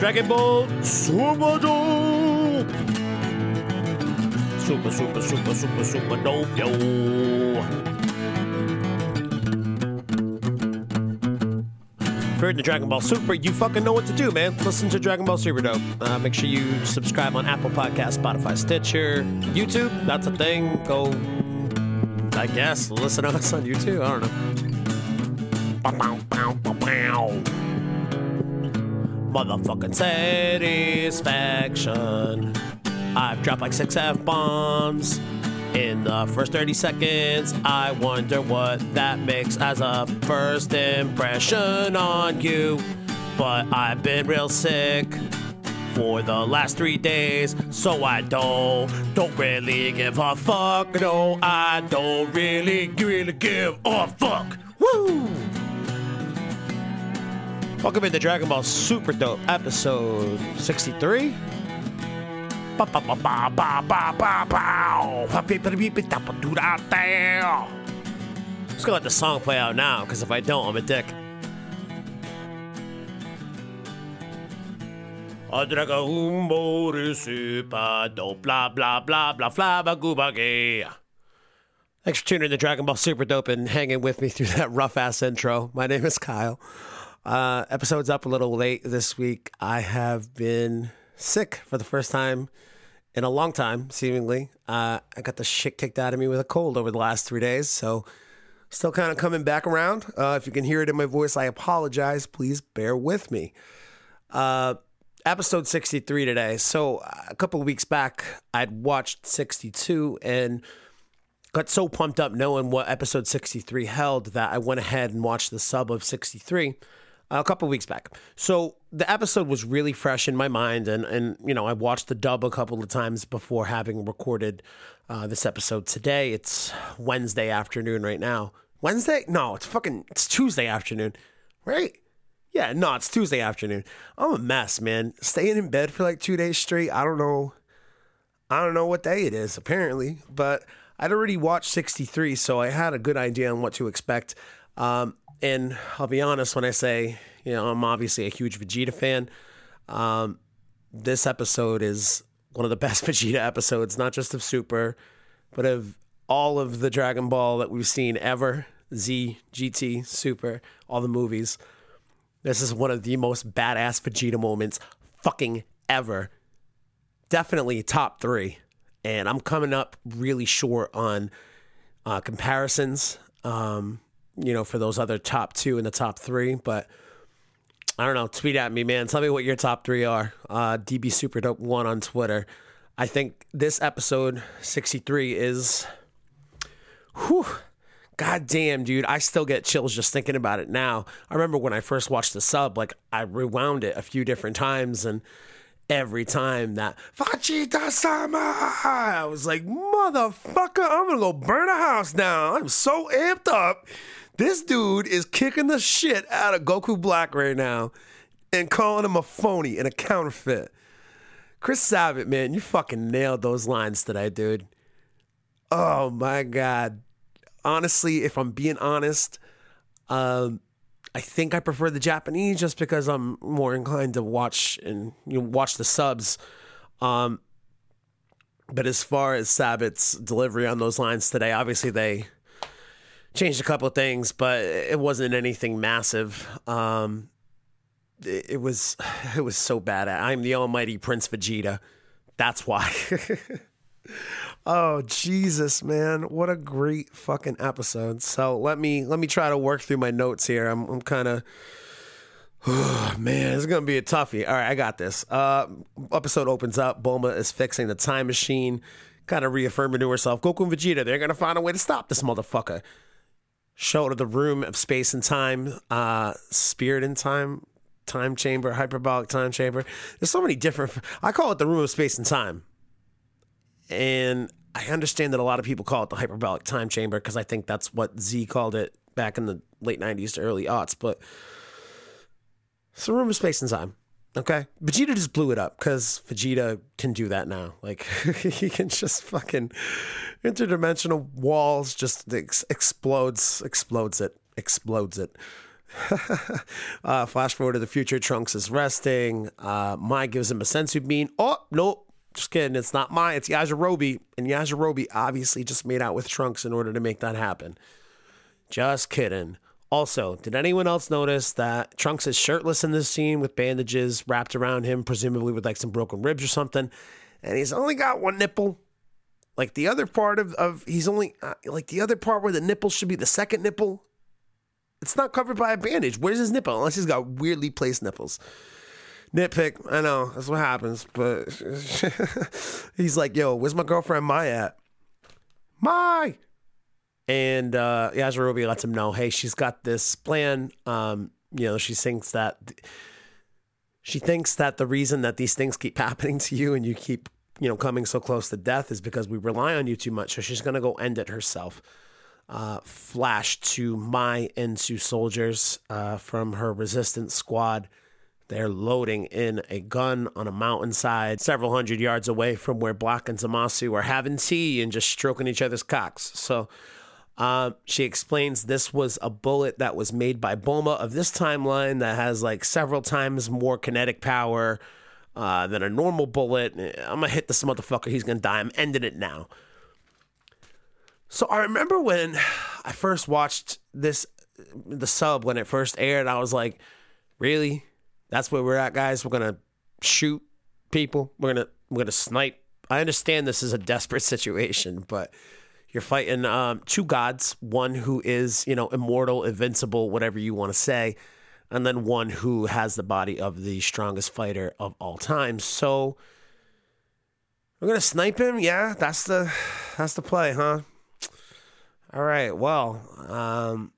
Dragon Ball Super Dope. Super, super, super, super, super dope, yo. If you're into Dragon Ball Super, you fucking know what to do, man. Listen to Dragon Ball Super Dope. Uh, make sure you subscribe on Apple Podcasts, Spotify, Stitcher, YouTube. That's a thing. Go, I guess, listen to us on YouTube. I don't know. Bow, bow, bow. Motherfucking satisfaction. I've dropped like six F bombs in the first 30 seconds. I wonder what that makes as a first impression on you. But I've been real sick for the last three days, so I don't don't really give a fuck. No, I don't really really give a fuck. Woo! Welcome into Dragon Ball Super Dope episode 63. Ba, ba, ba, ba, ba, ba, ba, bow. Ba, beep, ba, beep, ba, da, ba, doo, da, da. Just gonna let the song play out now, because if I don't, I'm a dick. A Dragon Ball super dope, blah, blah, blah, blah, ba. Thanks for tuning in to Dragon Ball Super Dope and hanging with me through that rough ass intro. My name is Kyle. Uh, episode's up a little late this week. I have been sick for the first time in a long time, seemingly. Uh, I got the shit kicked out of me with a cold over the last three days, so still kind of coming back around. Uh, if you can hear it in my voice, I apologize. Please bear with me. Uh, episode 63 today. So a couple weeks back, I'd watched 62 and got so pumped up knowing what episode 63 held that I went ahead and watched the sub of 63 a couple weeks back. So the episode was really fresh in my mind, and and you know I watched the dub a couple of times before having recorded uh, this episode today. It's Wednesday afternoon right now. Wednesday? No, it's fucking it's Tuesday afternoon, right? Yeah, no, it's Tuesday afternoon. I'm a mess, man. Staying in bed for like two days straight. I don't know. I don't know what day it is apparently, but I'd already watched 63, so I had a good idea on what to expect. Um, and I'll be honest when I say, you know, I'm obviously a huge Vegeta fan. Um, this episode is one of the best Vegeta episodes, not just of Super, but of all of the Dragon Ball that we've seen ever Z, GT, Super, all the movies. This is one of the most badass Vegeta moments fucking ever. Definitely top three. And I'm coming up really short on uh, comparisons. Um, you know, for those other top two and the top three. But I don't know. Tweet at me, man. Tell me what your top three are. Uh, DB Super Dope One on Twitter. I think this episode 63 is. Whew. God damn, dude. I still get chills just thinking about it now. I remember when I first watched the sub, like, I rewound it a few different times and every time that Vegeta Sama, I was like, motherfucker, I'm gonna go burn a house down. I'm so amped up. This dude is kicking the shit out of Goku Black right now and calling him a phony and a counterfeit. Chris Sabat, man, you fucking nailed those lines today, dude. Oh my god. Honestly, if I'm being honest, um, I think I prefer the Japanese just because I'm more inclined to watch and you know, watch the subs. Um, but as far as Sabat's delivery on those lines today, obviously they changed a couple things, but it wasn't anything massive. Um, it, it was it was so bad. I'm the almighty Prince Vegeta. That's why. oh Jesus, man! What a great fucking episode. So let me let me try to work through my notes here. I'm I'm kind of. Oh, man, it's gonna be a toughie. All right, I got this. Uh, episode opens up. Bulma is fixing the time machine, kind of reaffirming to herself, Goku and Vegeta, they're gonna find a way to stop this motherfucker. Show to the room of space and time, uh, spirit and time, time chamber, hyperbolic time chamber. There's so many different. I call it the room of space and time, and I understand that a lot of people call it the hyperbolic time chamber because I think that's what Z called it back in the late '90s to early aughts. But it's a room of space and time. Okay, Vegeta just blew it up because Vegeta can do that now. Like he can just fucking interdimensional walls just ex- explodes, explodes it, explodes it. uh, flash forward to the future. Trunks is resting. Uh, Mai gives him a senzu bean. Oh, nope. Just kidding. It's not Mai. It's Yajirobe. And Yajirobe obviously just made out with Trunks in order to make that happen. Just kidding. Also, did anyone else notice that Trunks is shirtless in this scene with bandages wrapped around him, presumably with like some broken ribs or something? And he's only got one nipple. Like the other part of, of he's only, uh, like the other part where the nipple should be the second nipple it's not covered by a bandage. Where's his nipple? Unless he's got weirdly placed nipples. Nitpick, I know, that's what happens. But he's like, yo, where's my girlfriend Mai at? Mai! And uh, Yajirobe lets him know, hey, she's got this plan. Um, you know, she thinks that she thinks that the reason that these things keep happening to you and you keep, you know, coming so close to death is because we rely on you too much. So she's gonna go end it herself uh, flash to Mai and soldiers uh, from her resistance squad. They're loading in a gun on a mountainside several hundred yards away from where Black and Zamasu are having tea and just stroking each other's cocks. So uh, she explains this was a bullet that was made by Bulma of this timeline that has like several times more kinetic power uh, than a normal bullet. I'm gonna hit this motherfucker. He's gonna die. I'm ending it now. So I remember when I first watched this, the sub when it first aired, I was like, really? That's where we're at, guys. We're gonna shoot people. We're gonna we're gonna snipe. I understand this is a desperate situation, but you're fighting um, two gods. One who is you know immortal, invincible, whatever you want to say, and then one who has the body of the strongest fighter of all time. So we're gonna snipe him. Yeah, that's the that's the play, huh? All right. Well, um,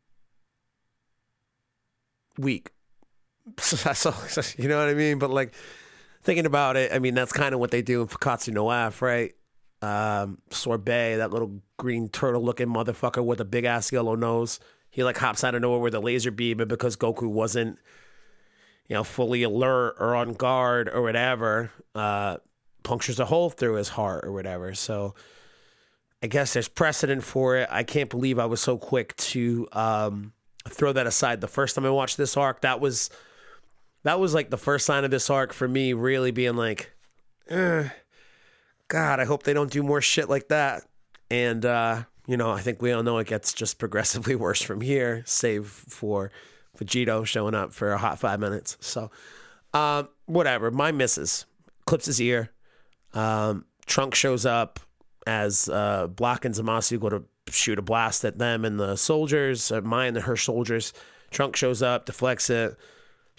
weak. so, you know what I mean? But like thinking about it, I mean that's kind of what they do in Fukkatsu no F, right? Um, Sorbet, that little green turtle looking motherfucker with a big ass yellow nose. He like hops out of nowhere with a laser beam, and because Goku wasn't, you know, fully alert or on guard or whatever, uh, punctures a hole through his heart or whatever. So I guess there's precedent for it. I can't believe I was so quick to um, throw that aside the first time I watched this arc. That was that was like the first sign of this arc for me really being like, eh, God, I hope they don't do more shit like that. And uh, you know, I think we all know it gets just progressively worse from here, save for Vegito showing up for a hot five minutes. So, um, whatever. Mai misses clips his ear. Um, Trunk shows up as uh, Black and Zamasu go to shoot a blast at them and the soldiers, uh, Mai and her soldiers. Trunk shows up, deflects it.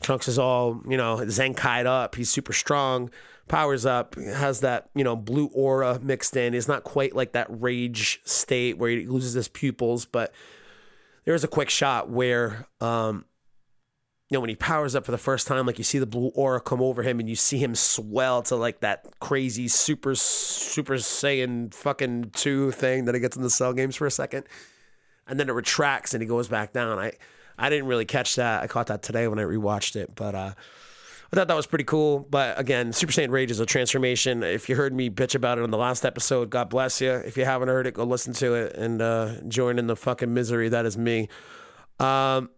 Trunks is all, you know, Zenkai'd up. He's super strong, powers up, has that, you know, blue aura mixed in. He's not quite like that rage state where he loses his pupils, but there's a quick shot where um, you know, when he powers up for the first time, like you see the blue aura come over him and you see him swell to like that crazy super, super Saiyan fucking 2 thing that he gets in the cell games for a second. And then it retracts and he goes back down. I, I didn't really catch that. I caught that today when I rewatched it, but, uh, I thought that was pretty cool. But again, Super Saiyan Rage is a transformation. If you heard me bitch about it on the last episode, God bless you. If you haven't heard it, go listen to it and uh, join in the fucking misery that is me. Um,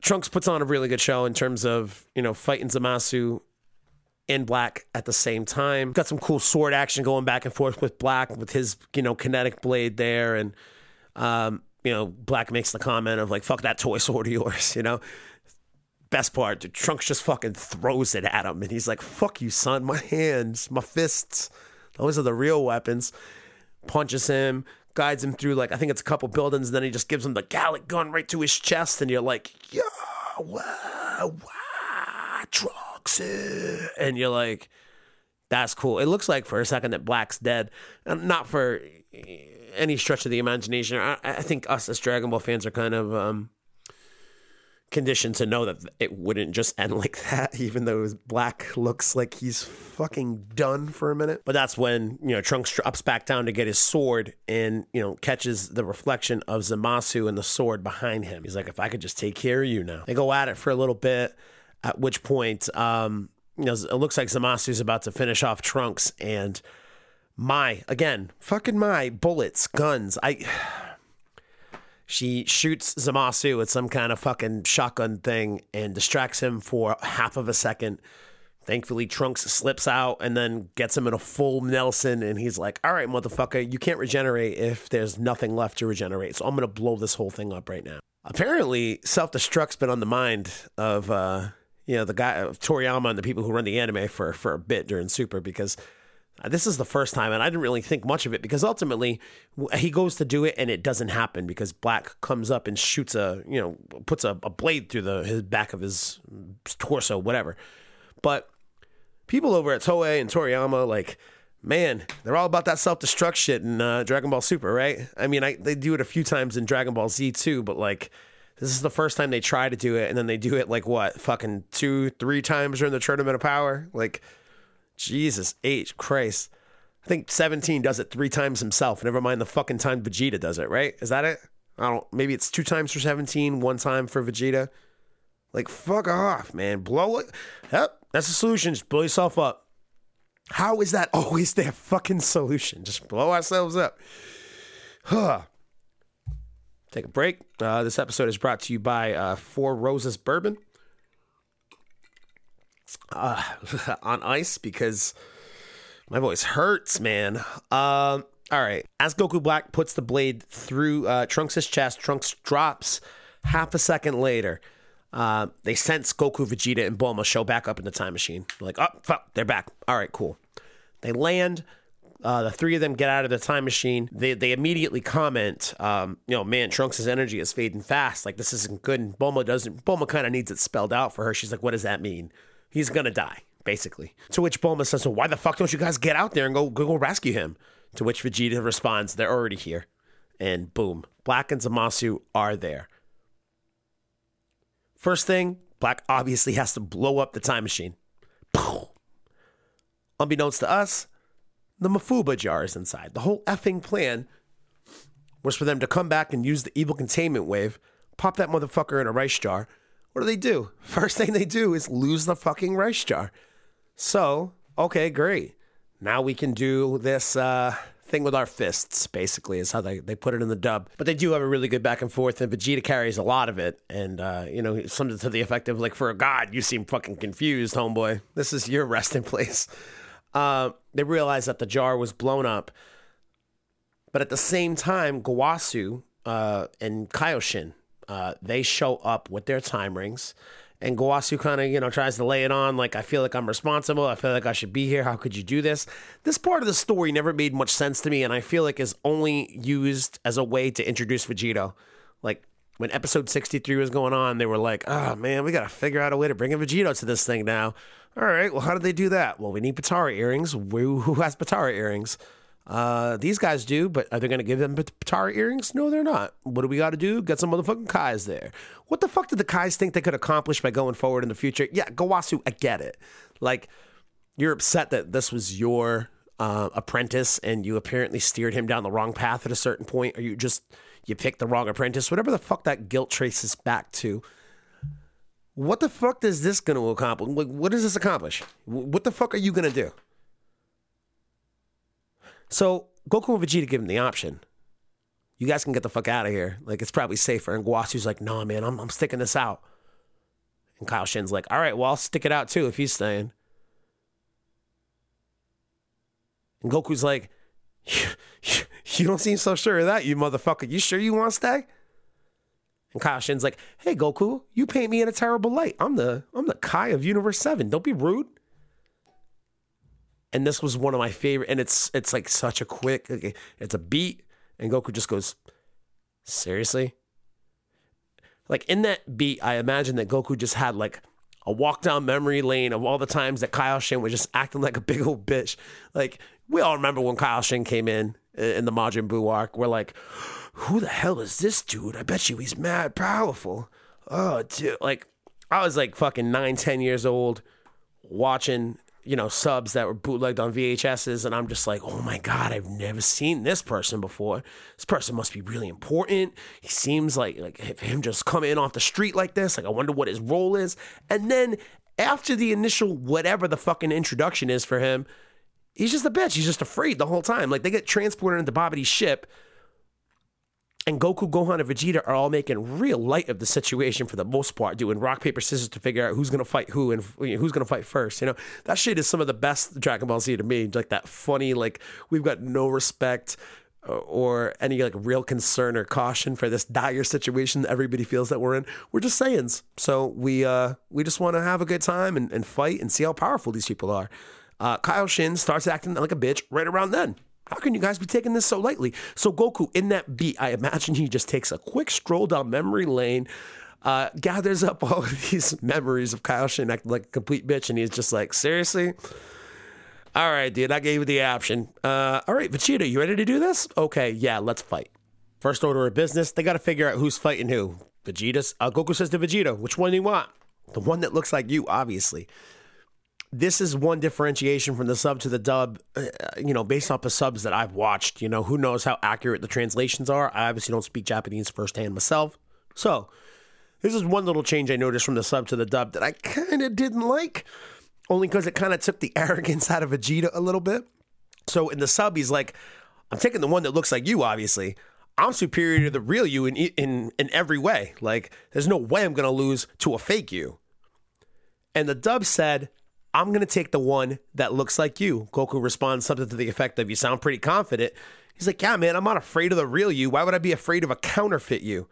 Trunks puts on a really good show in terms of, you know, fighting Zamasu and Black at the same time. Got some cool sword action going back and forth with Black with his, you know, kinetic blade there. And, um, you know, Black makes the comment of like, fuck that toy sword of yours, you know? Best part, the Trunks just fucking throws it at him. And he's like, fuck you, son. My hands, my fists, those are the real weapons. Punches him guides him through like I think it's a couple buildings, and then he just gives him the Galick gun right to his chest, and you're like, yeah, wow, Trunks, and you're like, that's cool. It looks like for a second that Black's dead, and not for any stretch of the imagination. I, I think us as Dragon Ball fans are kind of um, conditioned to know that it wouldn't just end like that, even though Black looks like he's fucking done for a minute. But that's when, you know, Trunks drops back down to get his sword and, you know, catches the reflection of Zamasu and the sword behind him. He's like, if I could just take care of you now. They go at it for a little bit, at which point, um, you know, it looks like Zamasu's about to finish off Trunks and Mai, again, fucking my bullets, guns. I She shoots Zamasu with some kind of fucking shotgun thing and distracts him for half of a second. Thankfully, Trunks slips out and then gets him in a full Nelson, and he's like, "All right, motherfucker, you can't regenerate if there's nothing left to regenerate. So I'm gonna blow this whole thing up right now." Apparently, self destruct's been on the mind of uh, you know the guy of Toriyama and the people who run the anime for for a bit during Super because this is the first time, and I didn't really think much of it because ultimately he goes to do it and it doesn't happen because Black comes up and shoots a, you know, puts a, a blade through the his back of his torso, whatever. But people over at Toei and Toriyama, like, man, they're all about that self destruct shit in uh, Dragon Ball Super, right? I mean, I, they do it a few times in Dragon Ball Z too, but like, this is the first time they try to do it, and then they do it like what, fucking two, three times during the Tournament of Power, like Jesus H. Christ. I think 17 does it three times himself. Never mind the fucking time Vegeta does it, right? Is that it? I don't maybe it's two times for 17, one time for Vegeta. Like fuck off, man. Blow it. Yep, that's the solution. Just blow yourself up. How is that always their fucking solution? Just blow ourselves up. Huh. Take a break. Uh, this episode is brought to you by uh, Four Roses Bourbon uh, on ice because my voice hurts, man. Um, all right. As Goku Black puts the blade through uh, Trunks' chest, Trunks drops half a second later. Uh, they sense Goku, Vegeta, and Bulma show back up in the time machine. They're like, oh, fuck, they're back. All right, cool. They land. Uh, the three of them get out of the time machine. They they immediately comment, um, you know, man, Trunks' energy is fading fast. Like this isn't good. And Bulma doesn't. Bulma kind of needs it spelled out for her. She's like, what does that mean? He's gonna die, basically. To which Bulma says, "So why the fuck don't you guys get out there and go go, go rescue him?" To which Vegeta responds, "They're already here," and boom, Black and Zamasu are there. First thing, Black obviously has to blow up the time machine. Unbeknownst to us, the Mafuba jar is inside. The whole effing plan was for them to come back and use the evil containment wave, pop that motherfucker in a rice jar, what do they do? First thing they do is lose the fucking rice jar. So, okay, great. Now we can do this uh, thing with our fists, basically, is how they, they put it in the dub. But they do have a really good back and forth, and Vegeta carries a lot of it. And, uh, you know, something to the effect of, like, for a god, you seem fucking confused, homeboy. This is your resting place. Uh, they realize that the jar was blown up. But at the same time, Gowasu uh, and Kaioshin uh, they show up with their time rings. And Gowasu kind of, you know, tries to lay it on like, I feel like I'm responsible. I feel like I should be here. How could you do this? This part of the story never made much sense to me. And I feel like is only used as a way to introduce Vegito. Like, when episode 63 was going on, they were like, oh man, we got to figure out a way to bring a Vegito to this thing now. All right, well, how did they do that? Well, we need Potara earrings. Who, has Potara earrings? Uh, these guys do, but are they going to give them Potara earrings? No, they're not. What do we got to do? Get some motherfucking Kais there. What the fuck did the Kais think they could accomplish by going forward in the future? Yeah, Gowasu, I get it. Like, you're upset that this was your uh, apprentice and you apparently steered him down the wrong path at a certain point, or you just you picked the wrong apprentice, whatever the fuck that guilt traces back to. What the fuck is this going to accomplish? What does this accomplish? What the fuck are you going to do? So Goku and Vegeta give him the option. You guys can get the fuck out of here. Like it's probably safer. And Gowasu's like, no, man, I'm, I'm sticking this out. And Kaioshin's like, all right, well, I'll stick it out too if he's staying. And Goku's like, you don't seem so sure of that, you motherfucker. You sure you want to stay? And Kaioshin's like, hey Goku, you paint me in a terrible light. I'm the I'm the Kai of Universe 7. Don't be rude and this was one of my favorite and it's it's like such a quick it's a beat and goku just goes seriously? Like in that beat i imagine that goku just had like a walk down memory lane of all the times that kaioshin was just acting like a big old bitch. Like we all remember when kaioshin came in in the majin buu arc. We're like who the hell is this dude? I bet you he's mad powerful. Oh dude like i was like fucking nine ten years old watching you know, subs that were bootlegged on VHSs, and I'm just like, oh my god, I've never seen this person before. This person must be really important. He seems like like him just coming in off the street like this. Like I wonder what his role is. And then after the initial whatever the fucking introduction is for him, he's just a bitch. He's just afraid the whole time. Like they get transported into Babidi's ship. And Goku, Gohan, and Vegeta are all making real light of the situation for the most part, doing rock paper scissors to figure out who's gonna fight who and who's gonna fight first. You know that shit is some of the best Dragon Ball Z to me. Like that funny, like we've got no respect uh, or any like real concern or caution for this dire situation that everybody feels that we're in. We're just Saiyans, so we uh we just want to have a good time and, and fight and see how powerful these people are. Uh, Kaioshin starts acting like a bitch right around then. How can you guys be taking this so lightly? So Goku, in that beat, I imagine he just takes a quick stroll down memory lane, uh, gathers up all of these memories of Kaioshin acting like a complete bitch, and he's just like, seriously? All right, dude, I gave you the option. Uh, all right, Vegeta, you ready to do this? Okay, yeah, let's fight. First order of business, they got to figure out who's fighting who. Vegeta, uh, Goku says to Vegeta, which one do you want? The one that looks like you, obviously this is one differentiation from the sub to the dub, uh, you know, based off the subs that I've watched. You know, who knows how accurate the translations are? I obviously don't speak Japanese firsthand myself. So, this is one little change I noticed from the sub to the dub that I kind of didn't like, only because it kind of took the arrogance out of Vegeta a little bit. So, in the sub, he's like, I'm taking the one that looks like you, obviously. I'm superior to the real you in, in, in every way. Like, there's no way I'm going to lose to a fake you. And the dub said, I'm going to take the one that looks like you. Goku responds something to the effect of, You sound pretty confident. He's like, Yeah, man, I'm not afraid of the real you. Why would I be afraid of a counterfeit you?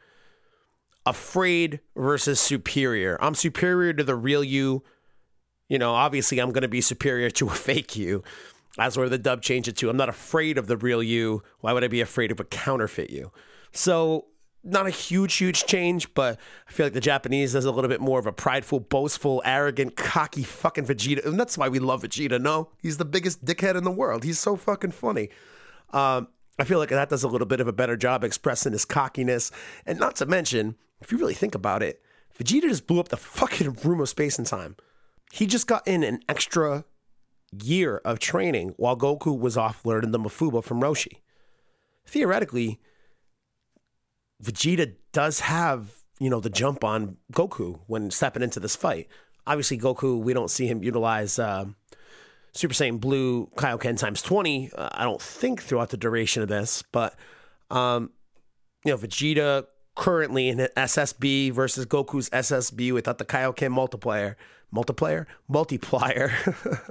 Afraid versus superior. I'm superior to the real you. You know, obviously, I'm going to be superior to a fake you. That's where the dub changed it to. I'm not afraid of the real you. Why would I be afraid of a counterfeit you? So not a huge, huge change, but I feel like the Japanese is a little bit more of a prideful, boastful, arrogant, cocky fucking Vegeta. And that's why we love Vegeta. No, he's the biggest dickhead in the world. He's so fucking funny. Um, I feel like that does a little bit of a better job expressing his cockiness. And not to mention, if you really think about it, Vegeta just blew up the fucking room of space and time. He just got in an extra year of training while Goku was off learning the Mafuba from Roshi. Theoretically, Vegeta does have, you know, the jump on Goku when stepping into this fight. Obviously, Goku, we don't see him utilize uh, Super Saiyan Blue Kaioken times 20, uh, I don't think, throughout the duration of this. But, um, you know, Vegeta currently in SSB versus Goku's SSB without the Kaioken multiplier, multiplier, multiplier,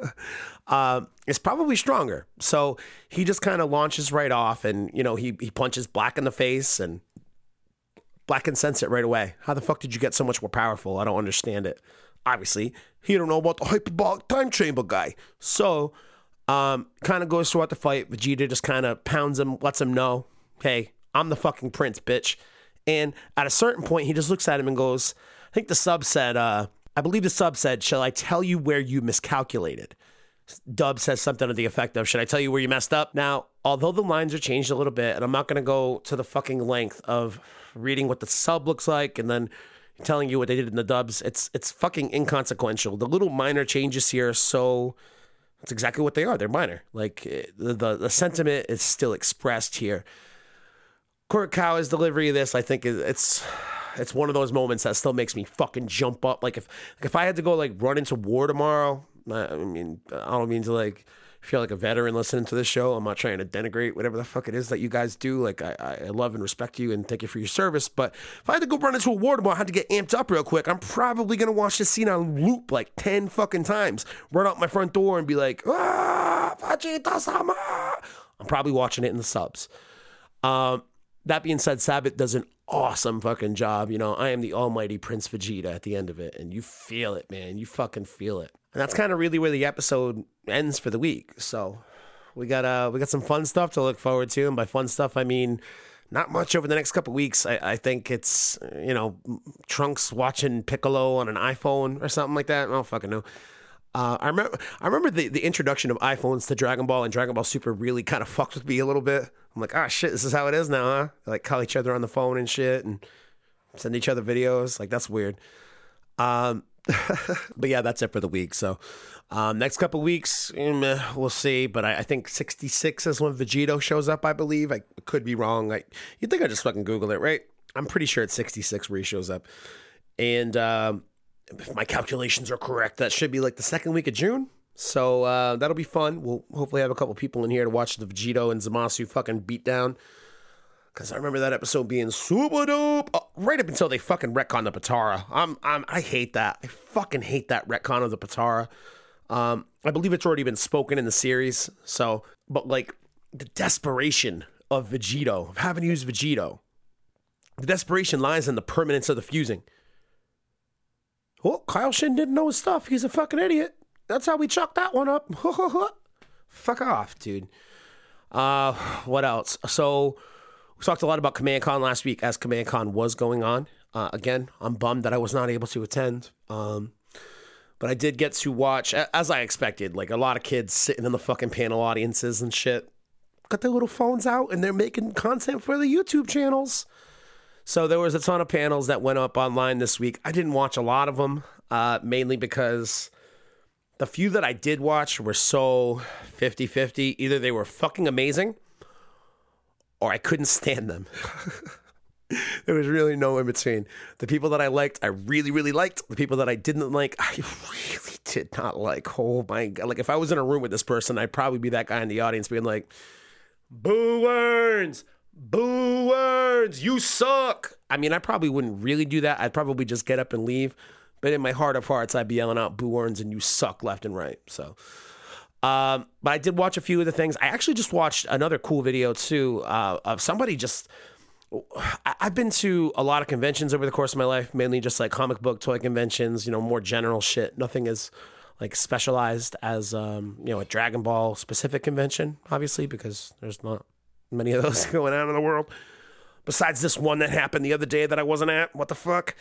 um, is probably stronger. So he just kind of launches right off, and you know he he punches Black in the face, and Black can sense it right away. How the fuck did you get so much more powerful? I don't understand it. Obviously, he don't know about the hyperbolic time chamber guy. So, um, kind of goes throughout the fight. Vegeta just kind of pounds him, lets him know, hey, I'm the fucking prince, bitch. And at a certain point, he just looks at him and goes, I think the sub said, uh, I believe the sub said, Shall I tell you where you miscalculated? Dub says something to the effect of, Should I tell you where you messed up? Now, although the lines are changed a little bit, and I'm not going to go to the fucking length of reading what the sub looks like and then telling you what they did in the dubs. It's it's fucking inconsequential. The little minor changes here are so that's exactly what they are. They're minor. Like eh, the the, the sentiment is still expressed here. Horikawa's delivery of this, I think, is it's it's one of those moments that still makes me fucking jump up. Like if like if I had to go like run into war tomorrow, I mean I don't mean to like feel like a veteran listening to this show. I'm not trying to denigrate whatever the fuck it is that you guys do. Like I, I love and respect you and thank you for your service. But if I had to go run into a war tomorrow, I had to get amped up real quick. I'm probably gonna watch this scene on loop like ten fucking times. Run out my front door and be like, ah. I'm probably watching it in the subs. Um, that being said, Sabat does an awesome fucking job. You know, I am the almighty Prince Vegeta at the end of it, and you feel it, man. You fucking feel it. And that's kind of really where the episode ends for the week. So we got uh we got some fun stuff to look forward to, and by fun stuff I mean not much over the next couple weeks. I, I think it's you know Trunks watching Piccolo on an iPhone or something like that. I don't fucking know. Uh, I remember I remember the, the introduction of iPhones to Dragon Ball and Dragon Ball Super really kind of fucked with me a little bit. I'm like, ah, oh, shit, this is how it is now, huh? They like call each other on the phone and shit, and send each other videos. Like that's weird. Um, but yeah, that's it for the week. So um, next couple weeks, mm, we'll see. But I, I, think 66 is when Vegito shows up. I believe I could be wrong. I you think I just fucking Google it, right? I'm pretty sure it's 66 where he shows up. And um, if my calculations are correct, that should be like the second week of June. So uh, that'll be fun. We'll hopefully have a couple people in here to watch the Vegito and Zamasu fucking beat down. Because I remember that episode being super dope, uh, right up until they fucking retcon the Potara. I'm, I'm, I hate that. I fucking hate that retcon of the Potara. Um, I believe it's already been spoken in the series. So, but like the desperation of Vegito, of having to use Vegito, the desperation lies in the permanence of the fusing. Well, Kaioshin didn't know his stuff. He's a fucking idiot. That's how we chucked that one up. Fuck off, dude. Uh, what else? So we talked a lot about Command Con last week as Command Con was going on. Uh, again, I'm bummed that I was not able to attend. Um, but I did get to watch, as I expected, like a lot of kids sitting in the fucking panel audiences and shit. Got their little phones out and they're making content for the YouTube channels. So there was a ton of panels that went up online this week. I didn't watch a lot of them, uh, mainly because the few that I did watch were so 50 50. Either they were fucking amazing or I couldn't stand them. there was really no in between. The people that I liked, I really, really liked. The people that I didn't like, I really did not like. Oh my God. Like, if I was in a room with this person, I'd probably be that guy in the audience being like, Boo words, Boo words, You suck! I mean, I probably wouldn't really do that. I'd probably just get up and leave. But in my heart of hearts, I'd be yelling out Boo Earns and you suck left and right. So. Um, but I did watch a few of the things. I actually just watched another cool video too uh, of somebody just. I've been to a lot of conventions over the course of my life, mainly just like comic book toy conventions, you know, more general shit. Nothing as like specialized as um, you know, a Dragon Ball specific convention, obviously, because there's not many of those going on in the world. Besides this one that happened the other day that I wasn't at. What the fuck?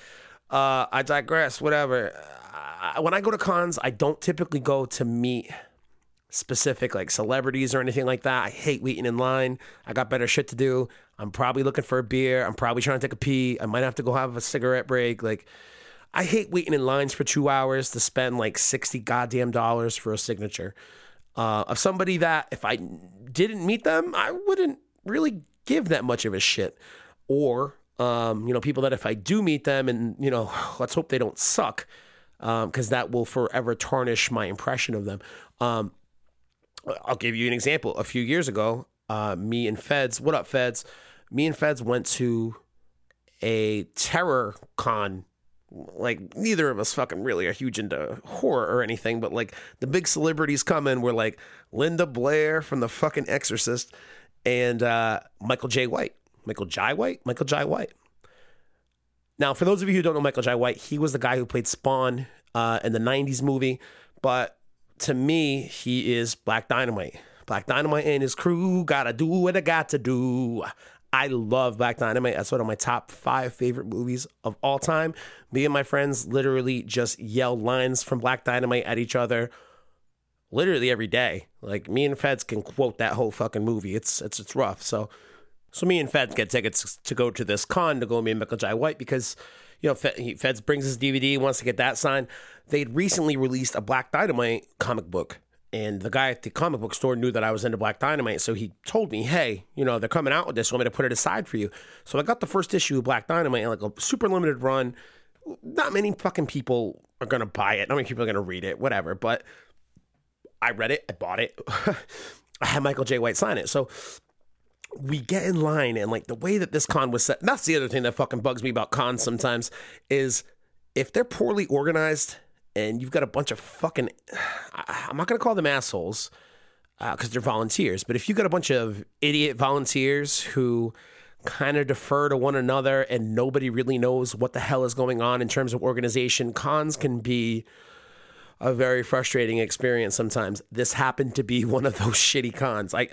Uh, I digress. Whatever. Uh, when I go to cons, I don't typically go to meet specific like celebrities or anything like that. I hate waiting in line. I got better shit to do. I'm probably looking for a beer. I'm probably trying to take a pee. I might have to go have a cigarette break. Like, I hate waiting in lines for two hours to spend like 60 goddamn dollars for a signature uh, of somebody that if I didn't meet them, I wouldn't really give that much of a shit. Or, um, you know, people that if I do meet them and, you know, let's hope they don't suck because um, that will forever tarnish my impression of them. Um, I'll give you an example. A few years ago, uh, me and Feds, what up, Feds? Me and Feds went to a terror con. Like neither of us fucking really are huge into horror or anything, but like the big celebrities come in were like Linda Blair from the fucking Exorcist and uh, Michael Jai White. Michael Jai White? Michael Jai White. Now, for those of you who don't know Michael Jai White, he was the guy who played Spawn uh, in the 90s movie, but to me, he is Black Dynamite. Black Dynamite and his crew gotta do what I got to do. I love Black Dynamite. That's one of my top five favorite movies of all time. Me and my friends literally just yell lines from Black Dynamite at each other literally every day. Like me and Feds can quote that whole fucking movie. It's it's it's rough. So so me and Feds get tickets to go to this con to go meet Michael Jai White because you know Feds brings his DVD, wants to get that signed they'd recently released a Black Dynamite comic book. And the guy at the comic book store knew that I was into Black Dynamite. So he told me, hey, you know, they're coming out with this. Want me to put it aside for you? So I got the first issue of Black Dynamite, like a super limited run. Not many fucking people are going to buy it. Not many people are going to read it, whatever. But I read it. I bought it. I had Michael Jai White sign it. So we get in line and like the way that this con was set. that's the other thing that fucking bugs me about cons sometimes is if they're poorly organized and you've got a bunch of fucking I'm not to call them assholes because uh, they're volunteers, but if you've got a bunch of idiot volunteers who kind of defer to one another and nobody really knows what the hell is going on in terms of organization, cons can be a very frustrating experience sometimes. This happened to be one of those shitty cons. I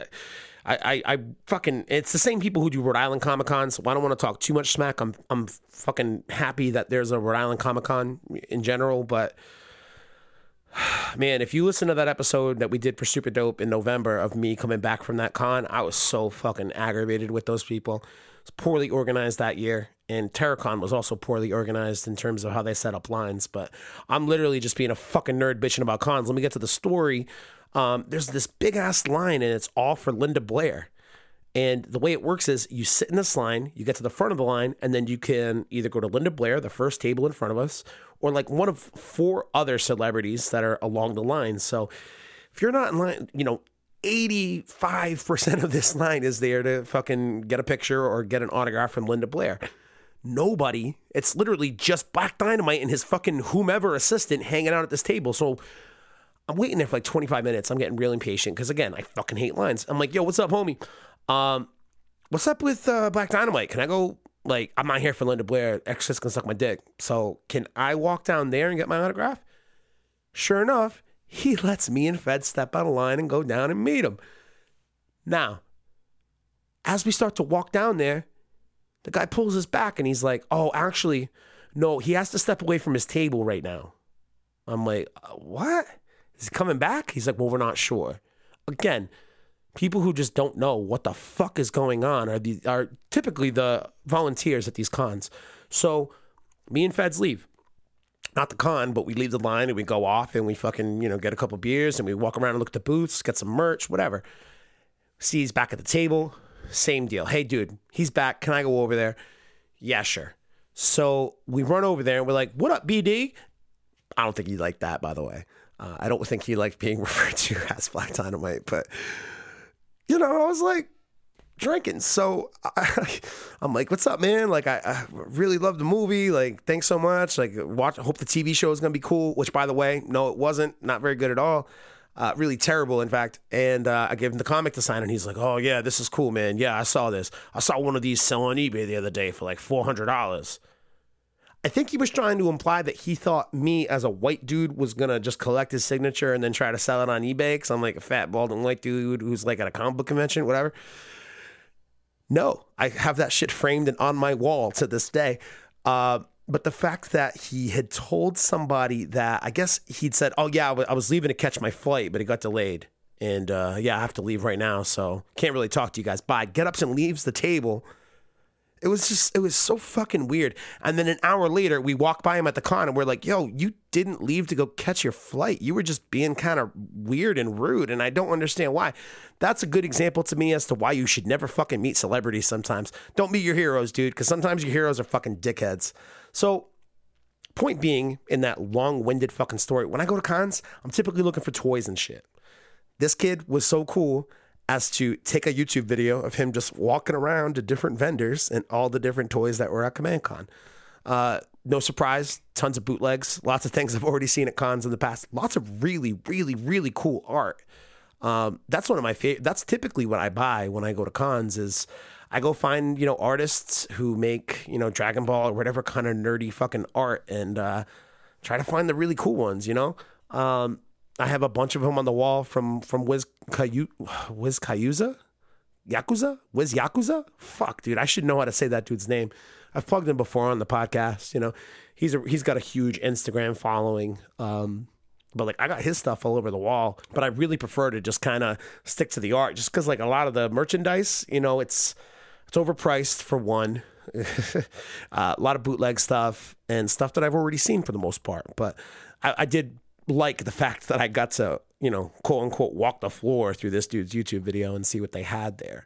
I, I, I fucking it's the same people who do Rhode Island Comic Cons. So I don't want to talk too much smack. I'm I'm fucking happy that there's a Rhode Island Comic Con in general, but man, if you listen to that episode that we did for Super Dope in November of me coming back from that con, I was so fucking aggravated with those people. It's poorly organized that year. And Terracon was also poorly organized in terms of how they set up lines. But I'm literally just being a fucking nerd bitching about cons. Let me get to the story um, there's this big ass line and it's all for Linda Blair. And the way it works is you sit in this line, you get to the front of the line, and then you can either go to Linda Blair, the first table in front of us, or like one of four other celebrities that are along the line. So if you're not in line, you know, 85% of this line is there to fucking get a picture or get an autograph from Linda Blair. Nobody. It's literally just Black Dynamite and his fucking whomever assistant hanging out at this table. So I'm waiting there for like 25 minutes. I'm getting real impatient because again, I fucking hate lines. I'm like, yo, what's up, homie? Um, what's up with uh, Black Dynamite? Can I go? Like, I'm not here for Linda Blair. Just gonna suck my dick. So can I walk down there and get my autograph? Sure enough, he lets me and Fed step out of line and go down and meet him. Now, as we start to walk down there, the guy pulls us back and he's like, "Oh, actually, no, he has to step away from his table right now." I'm like, uh, "What?" Is he coming back? He's like, well, we're not sure. Again, people who just don't know what the fuck is going on are the are typically the volunteers at these cons. So me and Feds leave. Not the con, but we leave the line and we go off and we fucking, you know, get a couple beers and we walk around and look at the booths, get some merch, whatever. See he's back at the table. Same deal. Hey dude, he's back. Can I go over there? Yeah, sure. So we run over there and we're like, what up, BD? I don't think he liked that, by the way. Uh, I don't think he liked being referred to as Black Dynamite, but you know, I was like drinking. So I, am like, "What's up, man? Like, I, I, really love the movie. Like, thanks so much. Like, watch. Hope the TV show is gonna be cool. Which, by the way, no, it wasn't. Not very good at all. Uh, really terrible, in fact. And uh, I gave him the comic to sign, and he's like, "Oh yeah, this is cool, man. Yeah, I saw this. I saw one of these sell on eBay the other day for like four hundred dollars." I think he was trying to imply that he thought me as a white dude was gonna just collect his signature and then try to sell it on eBay because I'm like a fat, bald, and white dude who's like at a comic book convention, whatever. No, I have that shit framed and on my wall to this day. Uh, but the fact that he had told somebody that I guess he'd said, "Oh yeah, I was leaving to catch my flight, but it got delayed, and uh, yeah, I have to leave right now, so can't really talk to you guys." Bye. Get up and leaves the table it was just, it was so fucking weird. And then an hour later, we walk by him at the con and we're like, yo, you didn't leave to go catch your flight. You were just being kind of weird and rude. And I don't understand why. That's a good example to me as to why you should never fucking meet celebrities sometimes. Don't meet your heroes, dude, because sometimes your heroes are fucking dickheads. So, point being, in that long winded fucking story, when I go to cons, I'm typically looking for toys and shit. This kid was so cool as to take a YouTube video of him just walking around to different vendors and all the different toys that were at CommandCon. Uh, no surprise, tons of bootlegs, lots of things I've already seen at cons in the past. Lots of really, really, really cool art. Um, that's one of my favorite. That's typically what I buy when I go to cons. Is I go find you know artists who make you know Dragon Ball or whatever kind of nerdy fucking art and uh, try to find the really cool ones. You know, um, I have a bunch of them on the wall from from Wiz Cayu, Wiz Cayuza, Yakuza, Wiz Yakuza. Fuck, dude, I should know how to say that dude's name. I've plugged him before on the podcast. You know, he's a, he's got a huge Instagram following. Um, but like I got his stuff all over the wall. But I really prefer to just kind of stick to the art, just because like a lot of the merchandise, you know, it's it's overpriced for one. uh, a lot of bootleg stuff and stuff that I've already seen for the most part. But I, I did like the fact that I got to, you know, quote unquote, walk the floor through this dude's YouTube video and see what they had there.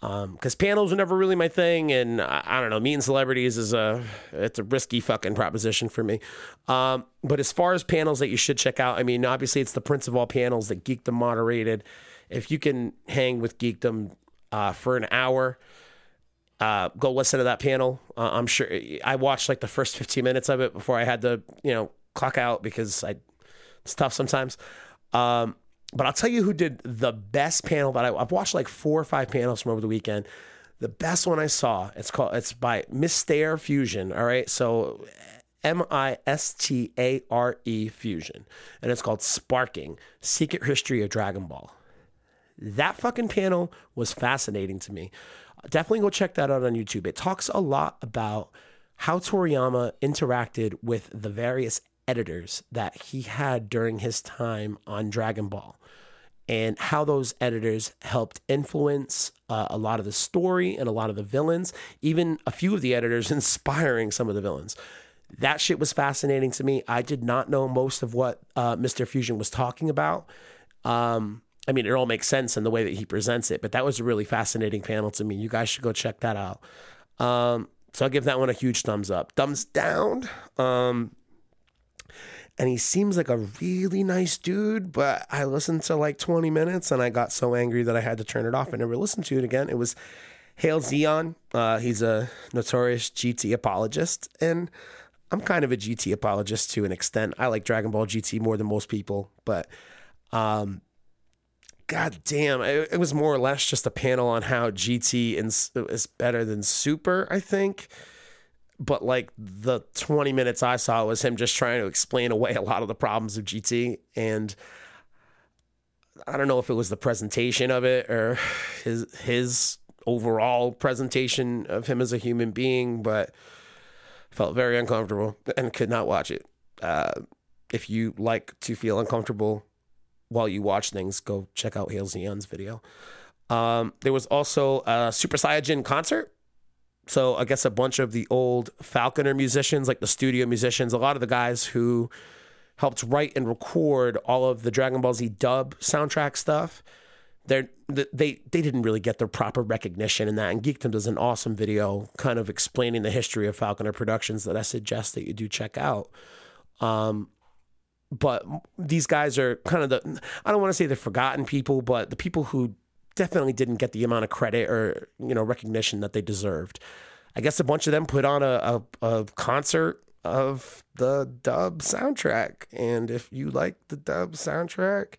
Because um, panels were never really my thing, and I, I, don't know, meeting celebrities is a it's a risky fucking proposition for me. Um, but as far as panels that you should check out, I mean, obviously it's the Prince of all panels that Geekdom moderated. If you can hang with Geekdom uh, for an hour, uh, go listen to that panel. Uh, I'm sure I watched like the first 15 minutes of it before I had to, you know, clock out because I it's tough sometimes. Um, but I'll tell you who did the best panel that I, I've watched like four or five panels from over the weekend. The best one I saw, it's called, it's by Mistare Fusion. All right. So M I S T A R E Fusion. And it's called Sparking Secret History of Dragon Ball. That fucking panel was fascinating to me. Definitely go check that out on YouTube. It talks a lot about how Toriyama interacted with the various editors that he had during his time on Dragon Ball and how those editors helped influence uh, a lot of the story and a lot of the villains, even a few of the editors inspiring some of the villains. That shit was fascinating to me. I did not know most of what uh, Mr. Fusion was talking about. Um, I mean, it all makes sense in the way that he presents it, but that was a really fascinating panel to me. You guys should go check that out. Um, so I'll give that one a huge thumbs up. Thumbs down. Um, and he seems like a really nice dude, but I listened to like 20 minutes and I got so angry that I had to turn it off. I never listened to it again. It was Hail Zeon. Uh, he's a notorious GT apologist, and I'm kind of a GT apologist to an extent. I like Dragon Ball GT more than most people, but um, God damn, it, it was more or less just a panel on how GT is better than Super, I think but like the 20 minutes I saw was him just trying to explain away a lot of the problems of GT. And I don't know if it was the presentation of it or his his overall presentation of him as a human being, but felt very uncomfortable and could not watch it. Uh, if you like to feel uncomfortable while you watch things, go check out Hail Zeon's video. Um, there was also a Super Saiyajin concert so I guess a bunch of the old Faulconer musicians, like the studio musicians, a lot of the guys who helped write and record all of the Dragon Ball Z dub soundtrack stuff. They're, they they didn't really get their proper recognition in that. And Geekdom does an awesome video, kind of explaining the history of Faulconer Productions that I suggest that you do check out. Um, but these guys are kind of the I don't want to say the forgotten people, but the people who definitely didn't get the amount of credit or you know recognition that they deserved. I guess a bunch of them put on a, a, a concert of the dub soundtrack, and if you like the dub soundtrack,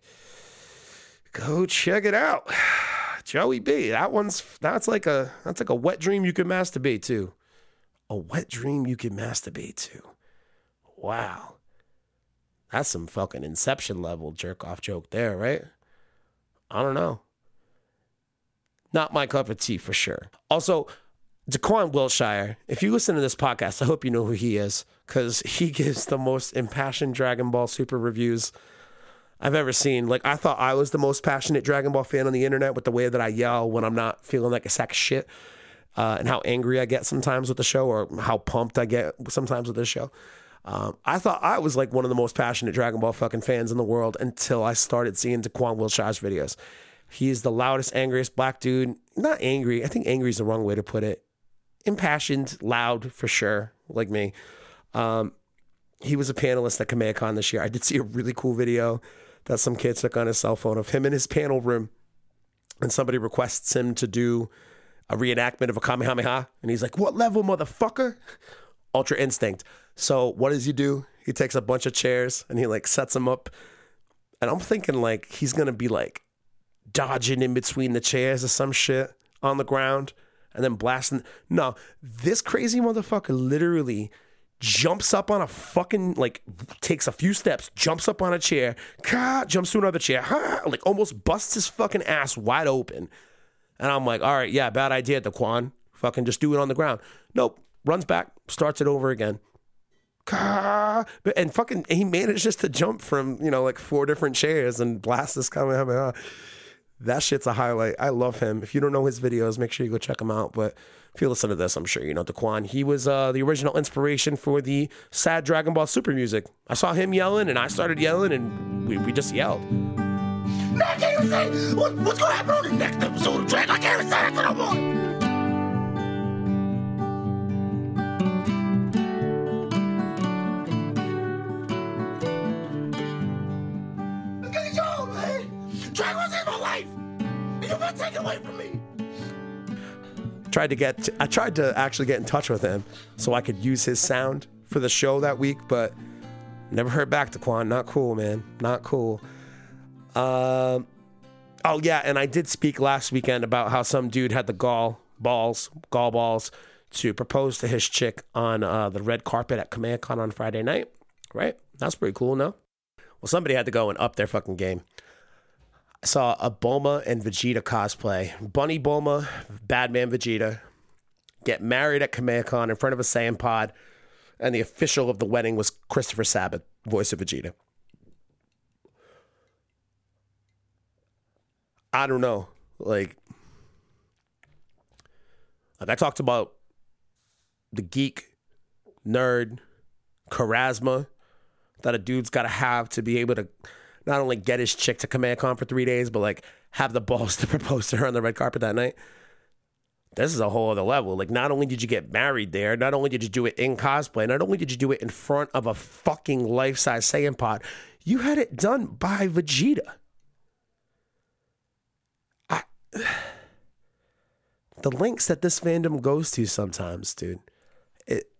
go check it out. Joey B. That one's that's like a that's like a wet dream you can masturbate to. A wet dream you can masturbate to. Wow. That's some fucking inception level jerk off joke there, right? I don't know. Not my cup of tea for sure. Also, Daquan Wiltshire, if you listen to this podcast, I hope you know who he is because he gives the most impassioned Dragon Ball Super reviews I've ever seen. Like, I thought I was the most passionate Dragon Ball fan on the internet with the way that I yell when I'm not feeling like a sack of shit uh, and how angry I get sometimes with the show or how pumped I get sometimes with this show. Um, I thought I was like one of the most passionate Dragon Ball fucking fans in the world until I started seeing Daquan Wiltshire's videos. He's the loudest, angriest black dude. Not angry. I think angry is the wrong way to put it. Impassioned, loud for sure, like me. Um, he was a panelist at KamehamehaCon this year. I did see a really cool video that some kid took on his cell phone of him in his panel room, and somebody requests him to do a reenactment of a Kamehameha, and he's like, "What level, motherfucker?" Ultra Instinct. So what does he do? He takes a bunch of chairs and he like sets them up, and I'm thinking like he's gonna be like dodging in between the chairs or some shit on the ground and then blasting. No, this crazy motherfucker literally jumps up on a fucking like takes a few steps, jumps up on a chair, ka, jumps to another chair, ha, like almost busts his fucking ass wide open. And I'm like, all right, yeah, bad idea, Daquan. Fucking just do it on the ground. Nope. Runs back, starts it over again. And fucking he manages to jump from, you know, like four different chairs and blast this Kamehameha. That shit's a highlight. I love him. If you don't know his videos, make sure you go check him out. But if you listen to this, I'm sure you know Daquan. He was uh, the original inspiration for the sad Dragon Ball Super music. I saw him yelling, and I started yelling, and we, we just yelled. Man, even say what, what's to happen on the next episode of Dragon. I can't even say more. take away from me. Tried to get, I tried to actually get in touch with him so I could use his sound for the show that week, but never heard back to Quan. Not cool, man. Not cool. Um, oh yeah, and I did speak last weekend about how some dude had the gall balls, gall balls, to propose to his chick on uh, the red carpet at KamehamehaCon on Friday night. Right? That's pretty cool, no? Well, somebody had to go and up their fucking game. I saw a Bulma and Vegeta cosplay. Bunny Bulma, Badman Vegeta, get married at KamehamehaCon in front of a Saiyan pod, and the official of the wedding was Christopher Sabat, voice of Vegeta. I don't know. Like, like I talked about the geek, nerd, charisma that a dude's got to have to be able to not only get his chick to KamehaCon for three days, but like have the balls to propose to her on the red carpet that night. this is a whole other level. Like, not only did you get married there, not only did you do it in cosplay, not only did you do it in front of a fucking life size Saiyan pod, you had it done by Vegeta. I, the links that this fandom goes to sometimes, dude, it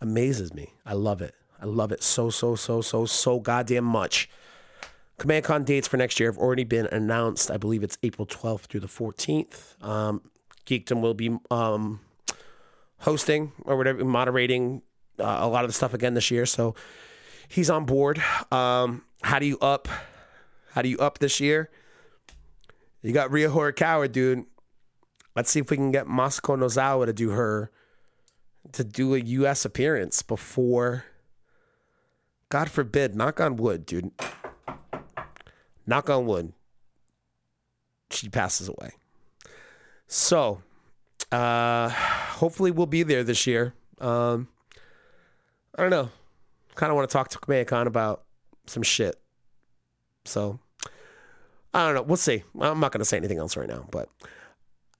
amazes me. I love it. I love it so, so, so, so, so goddamn much. KamehaCon dates for next year have already been announced. I believe it's April 12th through the 14th. Um, Geekdom will be um, hosting or whatever, moderating uh, a lot of the stuff again this year. So he's on board. Um, how do you up? How do you up this year? You got Ryo Horikawa, dude. Let's see if we can get Masako Nozawa to do her to do a U.S. appearance before. God forbid, knock on wood, dude knock on wood, she passes away. So, uh, hopefully we'll be there this year. Um, I don't know. Kind of want to talk to KamehaCon about some shit. So, I don't know. We'll see. I'm not going to say anything else right now, but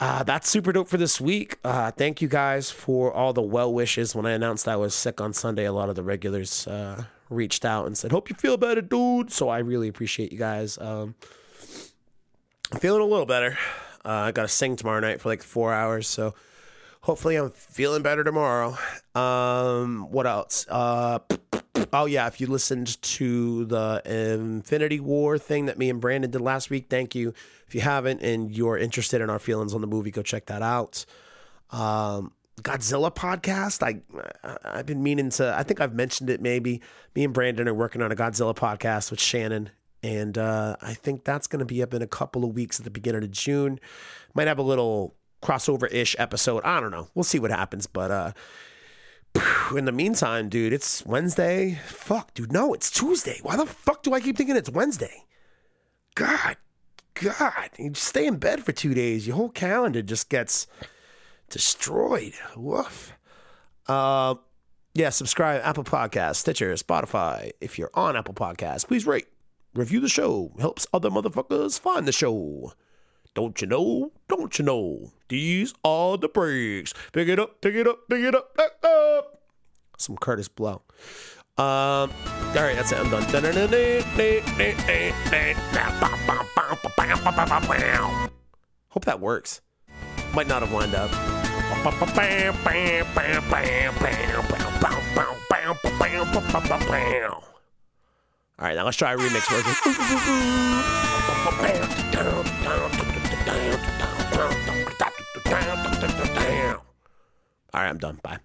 uh, that's super dope for this week. Uh, thank you guys for all the well wishes. When I announced I was sick on Sunday, a lot of the regulars uh, reached out and said, "Hope you feel better, dude." So I really appreciate you guys. Um, I'm feeling a little better. Uh, I got to sing tomorrow night for like four hours, so hopefully I'm feeling better tomorrow. Um, what else? Uh, oh yeah, if you listened to the Infinity War thing that me and Brandon did last week, thank you. If you haven't and you're interested in our feelings on the movie, go check that out. Um, Godzilla podcast. I I've been meaning to. I think I've mentioned it. Maybe me and Brandon are working on a Godzilla podcast with Shannon, and uh, I think that's going to be up in a couple of weeks at the beginning of June. Might have a little crossover ish episode. I don't know. We'll see what happens. But uh, in the meantime, dude, it's Wednesday. Fuck, dude. No, it's Tuesday. Why the fuck do I keep thinking it's Wednesday? God, God. You stay in bed for two days. Your whole calendar just gets destroyed. Woof. Uh, yeah, subscribe Apple Podcast, Stitcher, Spotify. If you're on Apple Podcast, please rate, review the show. Helps other motherfuckers find the show. Don't you know? Don't you know? These are the breaks. Pick it up, pick it up, pick it up, pick up. Some Kurtis Blow. Um, all right, that's it. I'm done. Hope that works. Might not have lined up. All right, now let's try a remix version. All right, I'm done. Bye.